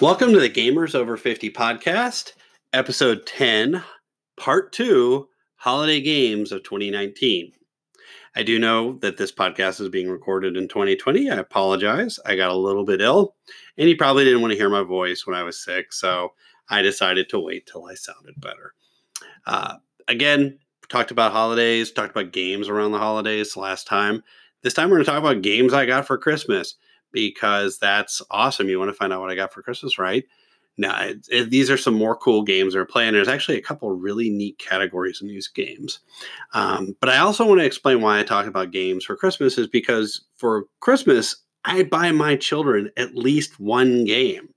Welcome to the Gamers Over 50 podcast, episode 10, part two Holiday Games of 2019. I do know that this podcast is being recorded in 2020. I apologize. I got a little bit ill, and you probably didn't want to hear my voice when I was sick, so I decided to wait till I sounded better. Uh, again, talked about holidays, talked about games around the holidays last time. This time we're going to talk about games I got for Christmas because that's awesome. You want to find out what I got for Christmas, right? Now, it, it, these are some more cool games are playing. There's actually a couple really neat categories in these games. Um, but I also want to explain why I talk about games for Christmas is because for Christmas, I buy my children at least one game.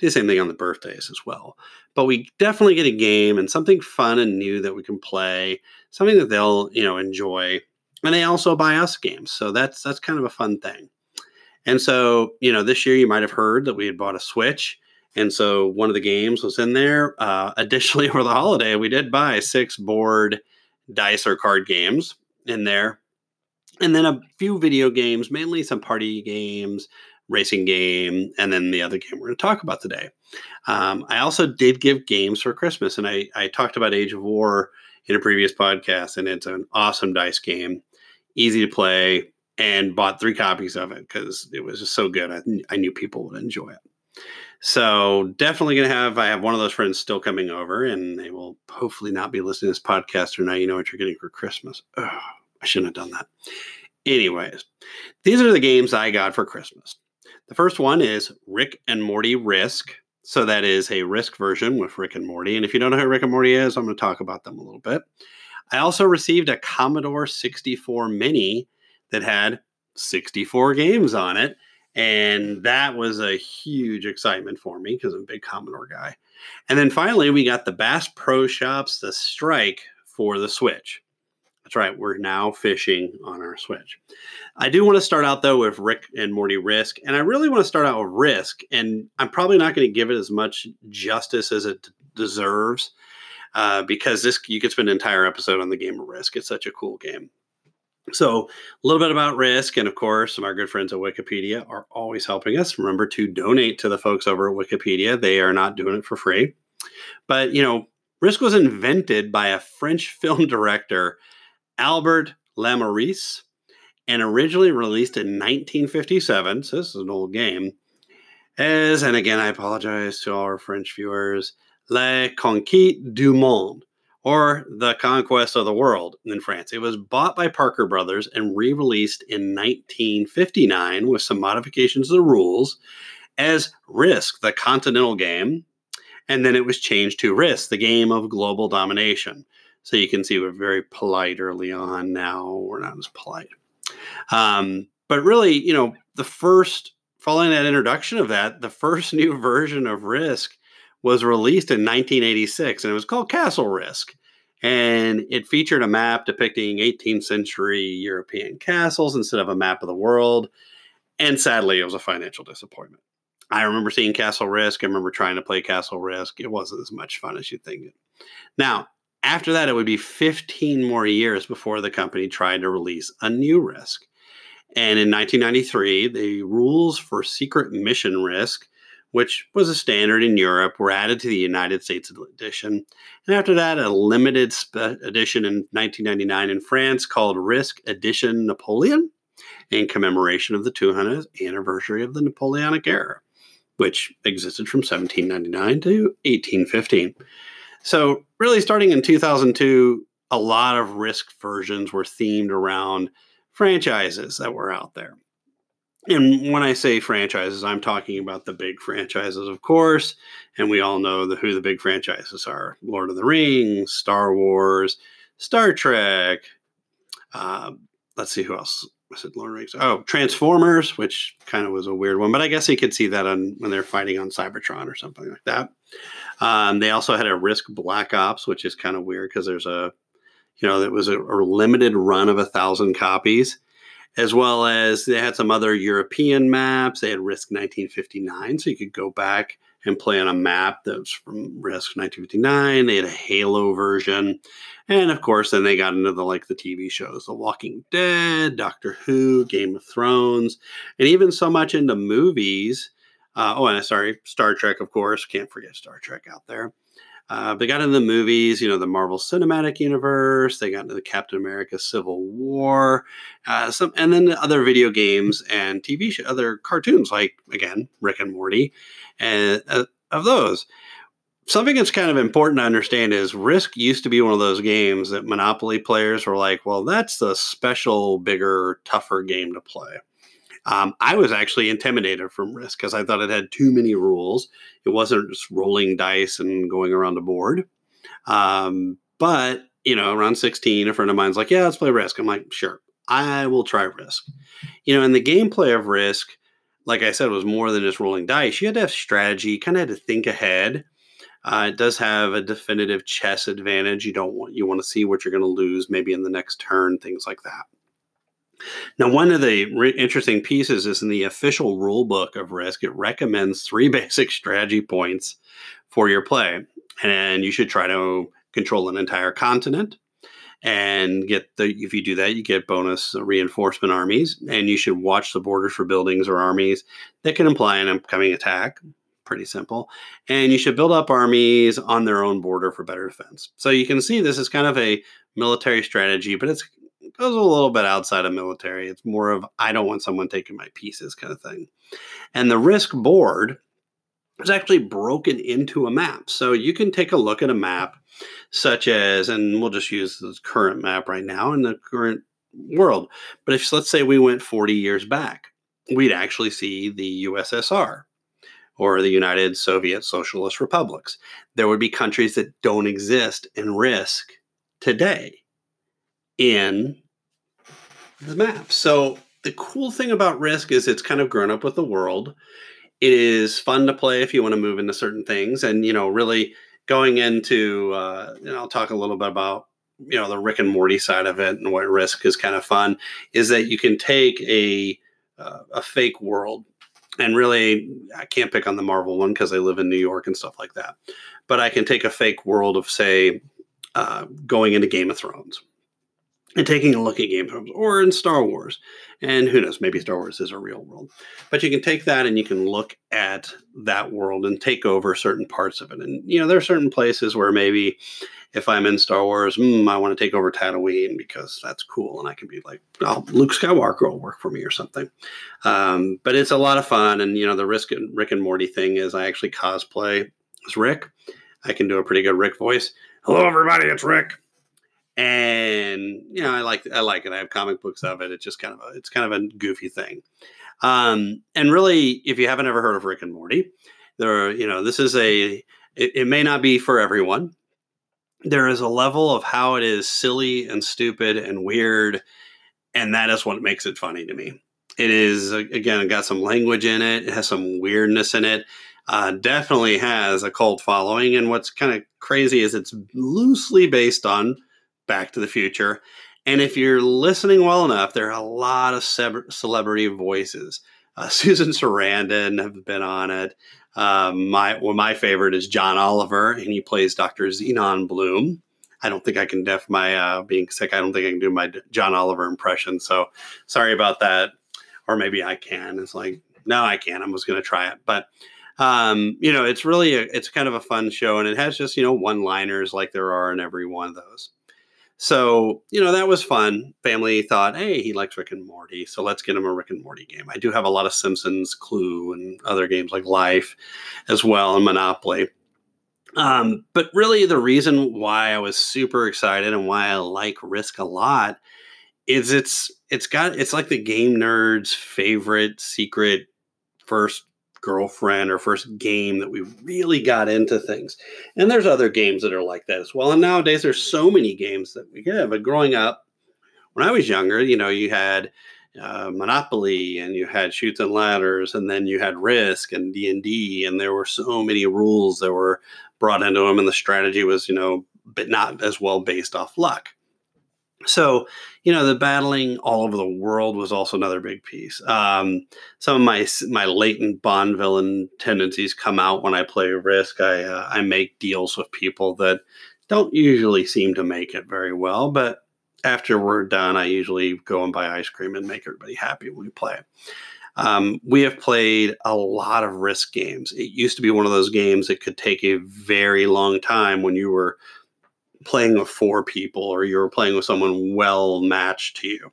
Do the same thing on the birthdays as well. But we definitely get a game and something fun and new that we can play, something that they'll, you know, enjoy. And they also buy us games. So that's that's kind of a fun thing. And so, you know, this year you might have heard that we had bought a Switch. And so one of the games was in there. Uh, additionally, over the holiday, we did buy six board dice or card games in there. And then a few video games, mainly some party games, racing game, and then the other game we're going to talk about today. Um, I also did give games for Christmas, and I, I talked about Age of War in a previous podcast, and it's an awesome dice game, easy to play, and bought three copies of it because it was just so good. I, I knew people would enjoy it. So definitely to have, I have one of those friends still coming over and they will hopefully not be listening to this podcast or now you know what you're getting for Christmas. Ugh, I shouldn't have done that. Anyways, these are the games I got for Christmas. The first one is Rick and Morty Risk. So that is a Risk version with Rick and Morty. And if you don't know who Rick and Morty is, I'm going to talk about them a little bit. I also received a Commodore 64 Mini that had 64 games on it. And that was a huge excitement for me because I'm a big Commodore guy. And then finally, we got the Bass Pro Shops, the Strike for the Switch. That's right, we're now fishing on our Switch. I do want to start out though with Rick and Morty Risk, and I really want to start out with Risk, and I'm probably not going to give it as much justice as it deserves uh, because this you could spend an entire episode on the game of Risk. It's such a cool game. So, a little bit about risk. And of course, our good friends at Wikipedia are always helping us. Remember to donate to the folks over at Wikipedia. They are not doing it for free. But, you know, risk was invented by a French film director, Albert Lamorisse, and originally released in 1957. So, this is an old game. As, and again, I apologize to all our French viewers, La Conquête du Monde or The Conquest of the World in France. It was bought by Parker Brothers and re released in 1959 with some modifications to the rules as Risk, the Continental game. And then it was changed to Risk, the game of global domination. So you can see we're very polite early on. Now we're not as polite. Um, but really, you know, the first, following that introduction of that, the first new version of Risk was released in 1986 and it was called Castle Risk. And it featured a map depicting 18th century European castles instead of a map of the world. And sadly, it was a financial disappointment. I remember seeing Castle Risk. I remember trying to play Castle Risk. It wasn't as much fun as you'd think. Now, after that, it would be 15 more years before the company tried to release a new Risk. And in 1993, the rules for Secret Mission Risk which was a standard in Europe, were added to the United States edition. And after that, a limited edition in 1999 in France called Risk Edition Napoleon in commemoration of the 200th anniversary of the Napoleonic era, which existed from 1799 to 1815. So, really, starting in 2002, a lot of Risk versions were themed around franchises that were out there and when I say franchises, I'm talking about the big franchises, of course. And we all know the, who the big franchises are Lord of the Rings, Star Wars, Star Trek. Uh, let's see who else. I said Lord of the Rings. Oh, Transformers, which kind of was a weird one, but I guess you could see that on when they're fighting on Cybertron or something like that. Um, they also had a Risk Black Ops, which is kind of weird because there's a, you know, it was a, a limited run of a thousand copies as well as they had some other European maps. They had Risk 1959, so you could go back and play on a map that was from Risk 1959. They had a Halo version, and of course, then they got into the like the TV shows, The Walking Dead, Doctor Who, Game of Thrones, and even so much into movies. Uh, oh, and sorry, Star Trek, of course. Can't forget Star Trek out there. Uh, they got into the movies, you know, the Marvel Cinematic Universe. They got into the Captain America Civil War, uh, some, and then the other video games and TV show, other cartoons like again Rick and Morty, and uh, of those. Something that's kind of important to understand is Risk used to be one of those games that Monopoly players were like, well, that's the special, bigger, tougher game to play. Um, I was actually intimidated from Risk because I thought it had too many rules. It wasn't just rolling dice and going around the board. Um, but, you know, around 16, a friend of mine's like, yeah, let's play Risk. I'm like, sure, I will try Risk. You know, and the gameplay of Risk, like I said, was more than just rolling dice. You had to have strategy, kind of had to think ahead. Uh, it does have a definitive chess advantage. You don't want you want to see what you're going to lose maybe in the next turn, things like that. Now, one of the re- interesting pieces is in the official rule book of Risk, it recommends three basic strategy points for your play. And you should try to control an entire continent and get the if you do that you get bonus reinforcement armies and you should watch the borders for buildings or armies that can imply an upcoming attack pretty simple and you should build up armies on their own border for better defense so you can see this is kind of a military strategy but it's goes a little bit outside of military. It's more of I don't want someone taking my pieces kind of thing. And the risk board is actually broken into a map. So you can take a look at a map such as, and we'll just use the current map right now in the current world. But if let's say we went 40 years back, we'd actually see the USSR or the United Soviet Socialist Republics. There would be countries that don't exist in risk today in the map. So the cool thing about Risk is it's kind of grown up with the world. It is fun to play if you want to move into certain things, and you know, really going into. Uh, and I'll talk a little bit about you know the Rick and Morty side of it and what Risk is kind of fun is that you can take a uh, a fake world and really I can't pick on the Marvel one because I live in New York and stuff like that, but I can take a fake world of say uh, going into Game of Thrones and taking a look at Game Thrones or in Star Wars. And who knows, maybe Star Wars is a real world. But you can take that and you can look at that world and take over certain parts of it. And, you know, there are certain places where maybe if I'm in Star Wars, mm, I want to take over Tatooine because that's cool. And I can be like, oh, Luke Skywalker will work for me or something. Um, but it's a lot of fun. And, you know, the Rick and, Rick and Morty thing is I actually cosplay as Rick. I can do a pretty good Rick voice. Hello, everybody, it's Rick and you know I like I like it. I have comic books of it. It's just kind of a it's kind of a goofy thing. Um, and really, if you haven't ever heard of Rick and Morty, there are, you know this is a it, it may not be for everyone. There is a level of how it is silly and stupid and weird, and that is what makes it funny to me. It is again got some language in it. It has some weirdness in it. Uh, definitely has a cult following, and what's kind of crazy is it's loosely based on Back to the Future. And if you're listening well enough, there are a lot of celebrity voices. Uh, Susan Sarandon have been on it. Um, my well, my favorite is John Oliver, and he plays Dr. Xenon Bloom. I don't think I can def my uh, being sick. I don't think I can do my John Oliver impression. So sorry about that. Or maybe I can. It's like no, I can't. I was going to try it, but um, you know, it's really a, it's kind of a fun show, and it has just you know one liners like there are in every one of those. So, you know, that was fun. Family thought, hey, he likes Rick and Morty, so let's get him a Rick and Morty game. I do have a lot of Simpsons, Clue, and other games like Life as well, and Monopoly. Um, but really, the reason why I was super excited and why I like Risk a lot is it's it's got it's like the game nerd's favorite secret first girlfriend or first game that we really got into things. And there's other games that are like that as well. And nowadays there's so many games that we get. But growing up, when I was younger, you know, you had uh, Monopoly and you had Chutes and Ladders, and then you had Risk and D and D, and there were so many rules that were brought into them, and the strategy was, you know, but not as well based off luck. So, you know, the battling all over the world was also another big piece. Um, some of my my latent Bond villain tendencies come out when I play Risk. I uh, I make deals with people that don't usually seem to make it very well, but after we're done, I usually go and buy ice cream and make everybody happy when we play. Um, we have played a lot of risk games. It used to be one of those games that could take a very long time when you were playing with four people or you were playing with someone well matched to you.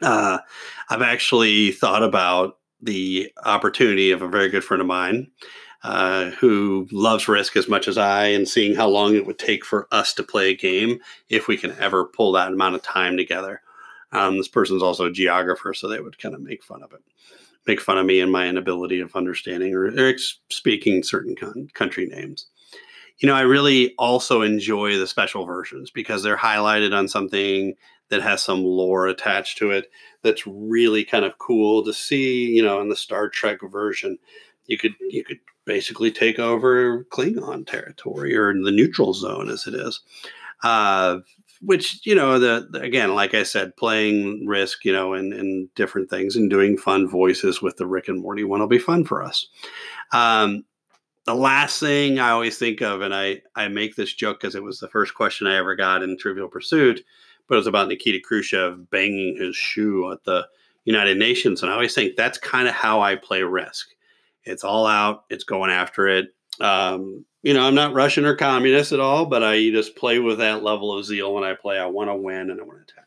Uh, I've actually thought about the opportunity of a very good friend of mine uh, who loves Risk as much as I, and seeing how long it would take for us to play a game if we can ever pull that amount of time together. Um, this person's also a geographer, so they would kind of make fun of it, make fun of me and my inability of understanding or, or speaking certain con- country names. You know, I really also enjoy the special versions because they're highlighted on something that has some lore attached to it that's really kind of cool to see. You know, in the Star Trek version, you could you could basically take over Klingon territory or the neutral zone as it is. Uh, which you know the, the, again like i said playing risk you know and, and different things and doing fun voices with the rick and morty one will be fun for us um, the last thing i always think of and i i make this joke because it was the first question i ever got in trivial pursuit but it was about nikita khrushchev banging his shoe at the united nations and i always think that's kind of how i play risk it's all out. It's going after it. Um, you know, I'm not Russian or communist at all, but I just play with that level of zeal when I play. I want to win and I want to attack.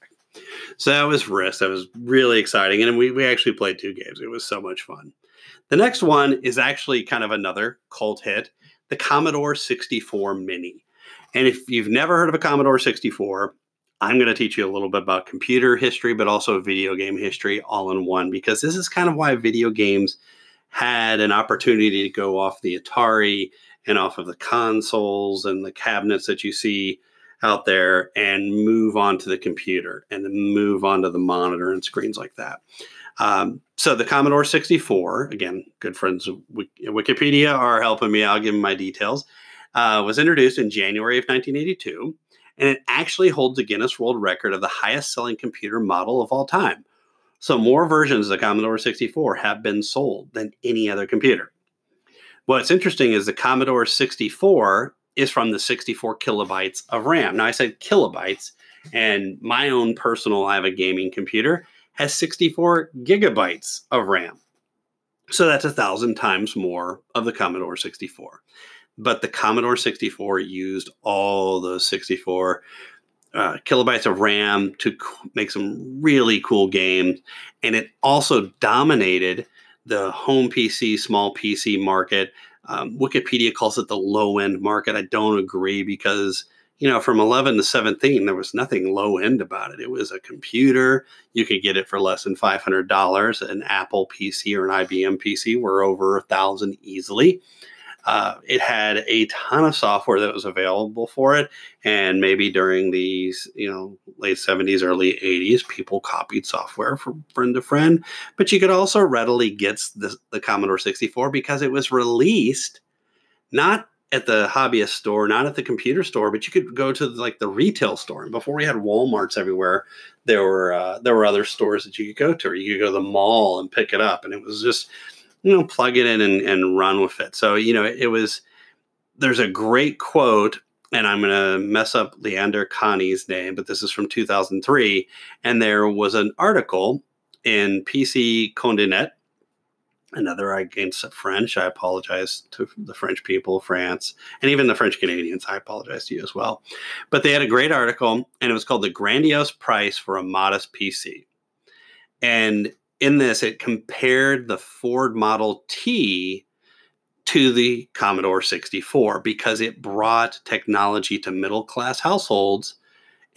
So that was Risk. That was really exciting. And we, we actually played two games. It was so much fun. The next one is actually kind of another cult hit the Commodore 64 Mini. And if you've never heard of a Commodore 64, I'm going to teach you a little bit about computer history, but also video game history all in one, because this is kind of why video games had an opportunity to go off the Atari and off of the consoles and the cabinets that you see out there and move on to the computer and then move on to the monitor and screens like that. Um, so the Commodore 64, again, good friends of Wikipedia are helping me. I'll give them my details. Uh, was introduced in January of 1982, and it actually holds a Guinness World Record of the highest selling computer model of all time. So more versions of the Commodore 64 have been sold than any other computer. What's interesting is the Commodore 64 is from the 64 kilobytes of RAM. Now I said kilobytes, and my own personal, I have a gaming computer, has 64 gigabytes of RAM. So that's a thousand times more of the Commodore 64. But the Commodore 64 used all those 64 uh, kilobytes of RAM to make some really cool games. And it also dominated the home PC, small PC market. Um, Wikipedia calls it the low end market. I don't agree because, you know, from 11 to 17, there was nothing low end about it. It was a computer. You could get it for less than $500. An Apple PC or an IBM PC were over a thousand easily. Uh, it had a ton of software that was available for it, and maybe during these, you know, late 70s, early 80s, people copied software from friend to friend. But you could also readily get the, the Commodore 64 because it was released not at the hobbyist store, not at the computer store, but you could go to like the retail store. And before we had WalMarts everywhere, there were uh, there were other stores that you could go to, or you could go to the mall and pick it up. And it was just you know, plug it in and, and run with it. So, you know, it, was, there's a great quote, and I'm going to mess up Leander Kahney's name, but this is from 2003. And there was an article in PC Condé Nast, another against French. I apologize to the French people, France, and even the French Canadians. I apologize to you as well. But they had a great article, and it was called The Grandiose Price for a Modest PC. And in this, it compared the Ford Model T to the Commodore 64 because it brought technology to middle class households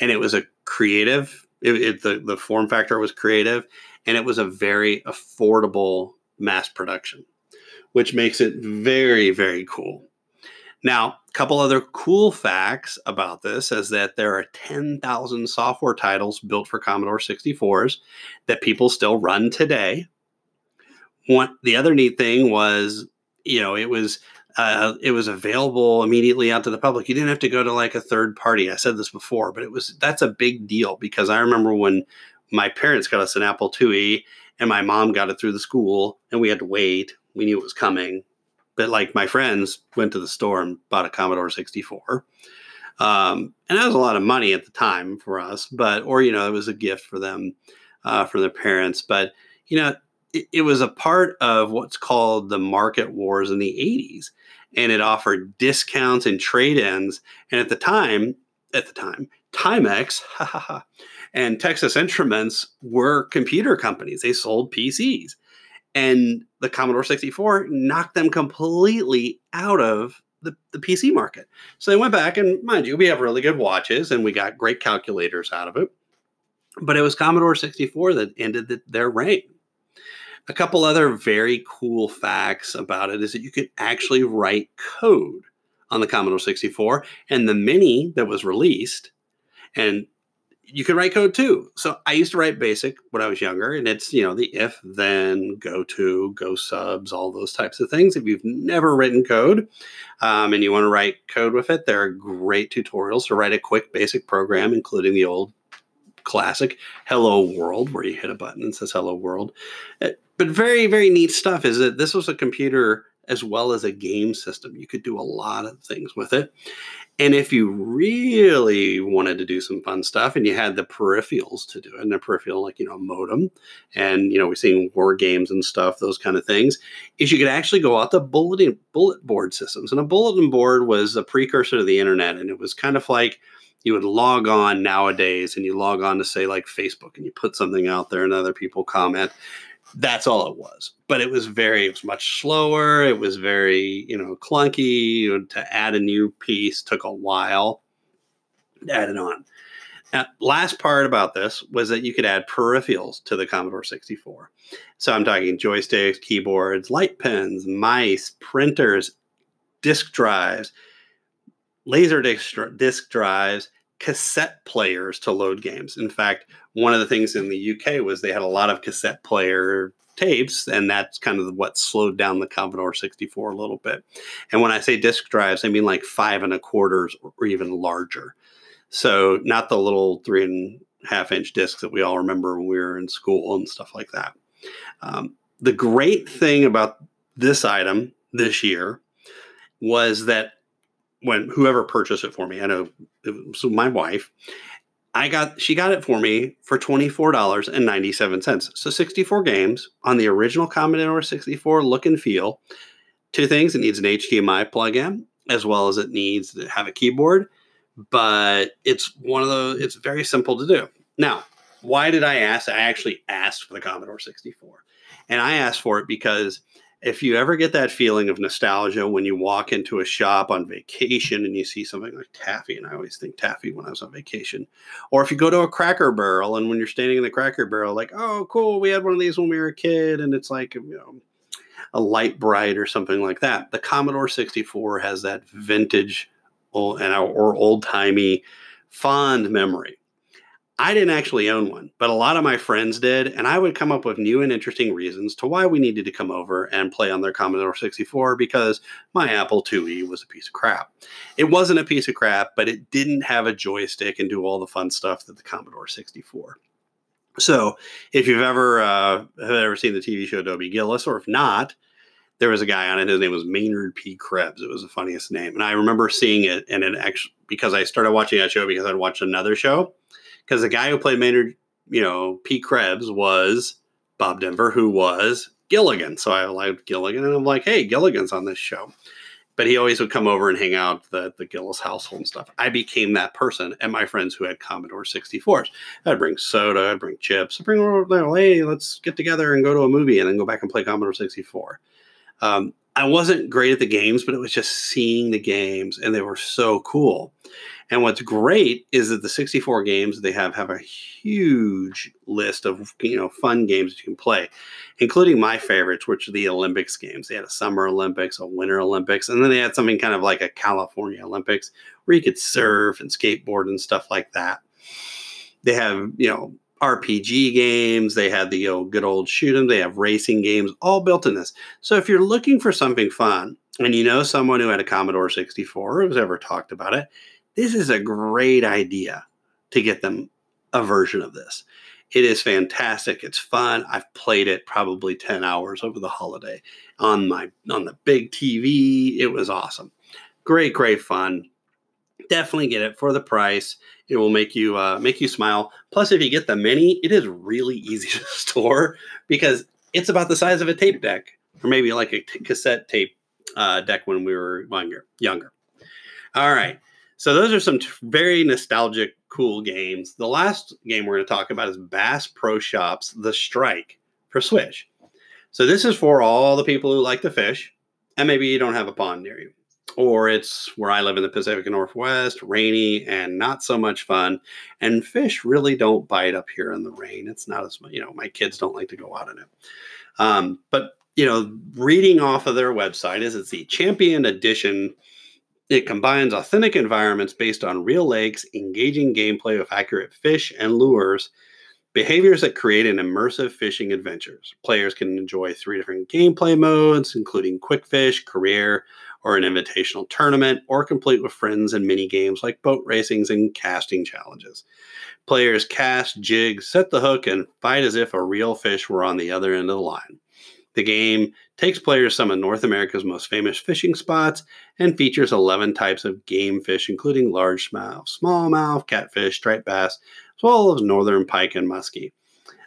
and it was a creative, it, it, the, the form factor was creative and it was a very affordable mass production, which makes it very, very cool. Now, couple other cool facts about this is that there are 10,000 software titles built for Commodore 64s that people still run today. One, the other neat thing was, you know, it was uh, it was available immediately out to the public. You didn't have to go to like a third party. I said this before, but it was that's a big deal because I remember when my parents got us an Apple IIe and my mom got it through the school and we had to wait. We knew it was coming but like my friends went to the store and bought a Commodore 64. Um, and that was a lot of money at the time for us, but, or, you know, it was a gift for them, uh, from their parents. But, you know, it, it was a part of what's called the market wars in the 80s. And it offered discounts and trade ins. And at the time, at the time, Timex and Texas Instruments were computer companies. They sold PCs. And the Commodore 64 knocked them completely out of the, the PC market. So they went back, and mind you, we have really good watches and we got great calculators out of it. But it was Commodore 64 that ended the, their reign. A couple other very cool facts about it is that you could actually write code on the Commodore 64 and the Mini that was released. And you can write code too. So I used to write basic when I was younger, and it's you know the if, then, go to, go subs, all those types of things. If you've never written code um, and you want to write code with it, there are great tutorials to write a quick basic program, including the old classic Hello World, where you hit a button and says Hello World. Uh, but very very neat stuff is that this was a computer as well as a game system. You could do a lot of things with it. And if you really wanted to do some fun stuff and you had the peripherals to do it, and a peripheral like, you know, modem, and, you know, we're seeing war games and stuff, those kind of things, is you could actually go out to bulletin, bullet board systems. And a bulletin board was a precursor to the internet. And it was kind of like, you would log on nowadays and you log on to say like Facebook and you put something out there and other people comment that's all it was. But it was very, it was much slower. It was very, you know, clunky. To add a new piece took a while. To add it on. Now, last part about this was that you could add peripherals to the Commodore 64. So I'm talking joysticks, keyboards, light pens, mice, printers, disk drives, laser disc drives, cassette players to load games. In fact, one of the things in the UK was they had a lot of cassette player tapes, and that's kind of what slowed down the Commodore 64 a little bit. And when I say disk drives, I mean like five and a quarters or even larger. So not the little three and a half inch discs that we all remember when we were in school and stuff like that. Um, the great thing about this item this year was that when whoever purchased it for me, I know so my wife, I got she got it for me for $24.97. So 64 games on the original Commodore 64 look and feel. Two things, it needs an HDMI plug-in as well as it needs to have a keyboard, but it's one of those it's very simple to do. Now, why did I ask? I actually asked for the Commodore 64. And I asked for it because if you ever get that feeling of nostalgia when you walk into a shop on vacation and you see something like taffy, and I always think taffy when I was on vacation, or if you go to a cracker barrel and when you're standing in the cracker barrel, like, oh, cool, we had one of these when we were a kid, and it's like, you know, a Lite-Brite or something like that. The Commodore 64 has that vintage and or old timey fond memory. I didn't actually own one, but a lot of my friends did, and I would come up with new and interesting reasons to why we needed to come over and play on their Commodore 64 because my Apple IIe was a piece of crap. It wasn't a piece of crap, but it didn't have a joystick and do all the fun stuff that the Commodore 64. So, if you've ever uh, have ever seen the TV show Dobie Gillis, or if not, there was a guy on it. His name was Maynard P. Krebs. It was the funniest name, and I remember seeing it. And it actually because I started watching that show because I'd watched another show because the guy who played Maynard, you know, Pete Krebs was Bob Denver, who was Gilligan. So I liked Gilligan, and I'm like, hey, Gilligan's on this show. But he always would come over and hang out the the Gillis household and stuff. I became that person, and my friends who had Commodore 64s. I'd bring soda, I'd bring chips, I'd bring, hey, let's get together and go to a movie, and then go back and play Commodore 64. Um, I wasn't great at the games, but it was just seeing the games, and they were so cool. And what's great is that the 64 games they have have a huge list of you know fun games that you can play, including my favorites, which are the Olympics games. They had a Summer Olympics, a Winter Olympics, and then they had something kind of like a California Olympics where you could surf and skateboard and stuff like that. They have you know RPG games. They had the you know, good old shoot 'em. They have racing games, all built in this. So if you're looking for something fun, and you know someone who had a Commodore 64 or has ever talked about it, this is a great idea to get them a version of this. It is fantastic. It's fun. I've played it probably 10 hours over the holiday on my on the big TV. It was awesome. Great, great fun. Definitely get it for the price. It will make you uh, make you smile. Plus, if you get the mini, it is really easy to store because It's about the size of a tape deck, or maybe like a t- cassette tape uh, deck when we were younger. Younger. All right. So those are some t- very nostalgic, cool games. The last game we're going to talk about is Bass Pro Shops The Strike for Switch. So this is for all the people who like to fish, and maybe you don't have a pond near you or it's where I live in the Pacific Northwest, rainy and not so much fun. And fish really don't bite up here in the rain. It's not as you know, my kids don't like to go out in it. Um, but, you know, reading off of their website is it's the champion edition. It combines authentic environments based on real lakes, engaging gameplay with accurate fish and lures, behaviors that create an immersive fishing adventures. Players can enjoy three different gameplay modes, including quick fish, career, or an invitational tournament, or complete with friends and mini games like boat racings and casting challenges. Players cast, jig, set the hook, and fight as if a real fish were on the other end of the line. The game takes players some of North America's most famous fishing spots and features 11 types of game fish, including largemouth, smallmouth, catfish, striped bass, as well as northern pike and muskie.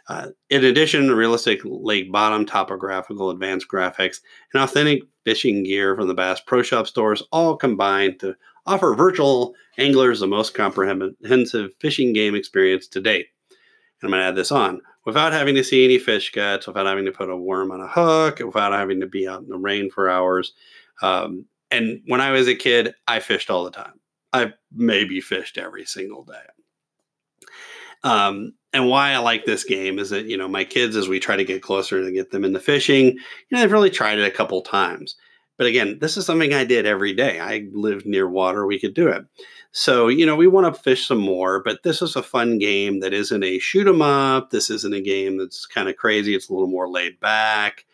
Uh, in addition, realistic lake bottom, topographical, advanced graphics, and authentic fishing gear from the Bass Pro Shop stores all combined to offer virtual anglers the most comprehensive fishing game experience to date. And I'm going to add this on without having to see any fish guts, without having to put a worm on a hook, without having to be out in the rain for hours. Um, and when I was a kid, I fished all the time. I maybe fished every single day. Um, and why I like this game is that you know my kids, as we try to get closer to get them into fishing, you know they've really tried it a couple times. But again, this is something I did every day. I lived near water; we could do it. So you know we want to fish some more. But this is a fun game that isn't a shoot 'em up. This isn't a game that's kind of crazy. It's a little more laid back.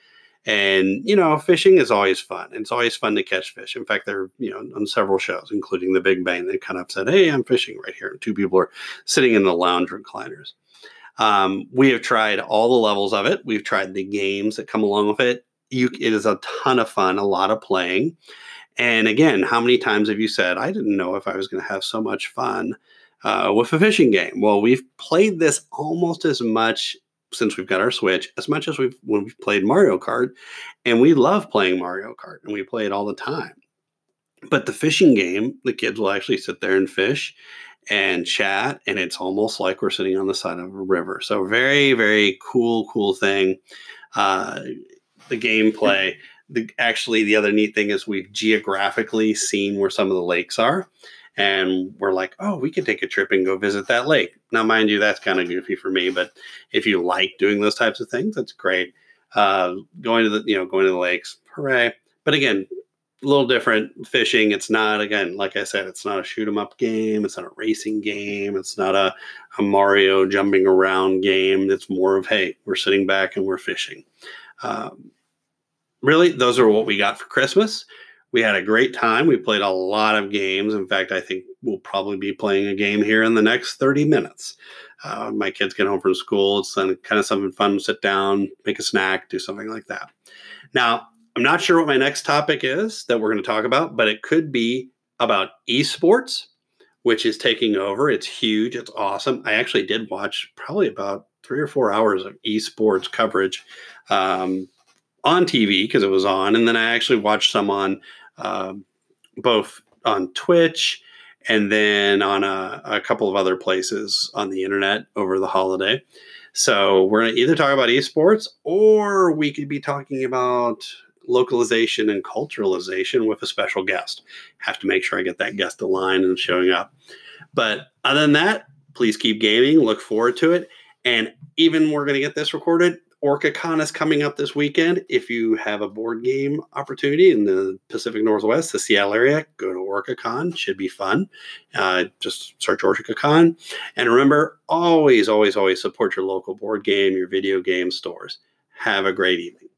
And you know, fishing is always fun. It's always fun to catch fish. In fact, they're you know on several shows, including The Big Bang, they kind of said, "Hey, I'm fishing right here." And two people are sitting in the lounge recliners. Um, we have tried all the levels of it. We've tried the games that come along with it. You, it is a ton of fun, a lot of playing. And again, how many times have you said, "I didn't know if I was going to have so much fun uh, with a fishing game"? Well, we've played this almost as much since we've got our Switch as much as we've when we've played Mario Kart, and we love playing Mario Kart, and we play it all the time. But the fishing game, the kids will actually sit there and fish and chat, and it's almost like we're sitting on the side of a river. So very, very cool, cool thing. Uh, the gameplay. The, actually, the other neat thing is we've geographically seen where some of the lakes are and we're like, oh, we can take a trip and go visit that lake. Now, mind you, that's kind of goofy for me, but if you like doing those types of things, that's great. Uh, going to the, you know, going to the lakes, hooray! But again, a little different fishing. It's not again, like I said, it's not a shoot 'em up game. It's not a racing game. It's not a, a Mario jumping around game. It's more of hey, we're sitting back and we're fishing. Um, really, those are what we got for Christmas we had a great time. We played a lot of games. In fact, I think we'll probably be playing a game here in the next 30 minutes. Uh, my kids get home from school. It's kind of something fun sit down, make a snack, do something like that. Now, I'm not sure what my next topic is that we're going to talk about, but it could be about esports, which is taking over. It's huge. It's awesome. I actually did watch probably about three or four hours of esports coverage um, on TV because it was on, and then I actually watched some on uh, both on Twitch and then on a, a, couple of other places on the internet over the holiday. So we're going to either talk about esports or we could be talking about localization and culturalization with a special guest. Have to make sure I get that guest aligned and showing up. But other than that, please keep gaming. Look forward to it. And even we're going to get this recorded OrcaCon is coming up this weekend. If you have a board game opportunity in the Pacific Northwest, the Seattle area, go to OrcaCon. Should be fun. Uh, just search OrcaCon. And remember, always, always, always support your local board game, your video game stores. Have a great evening.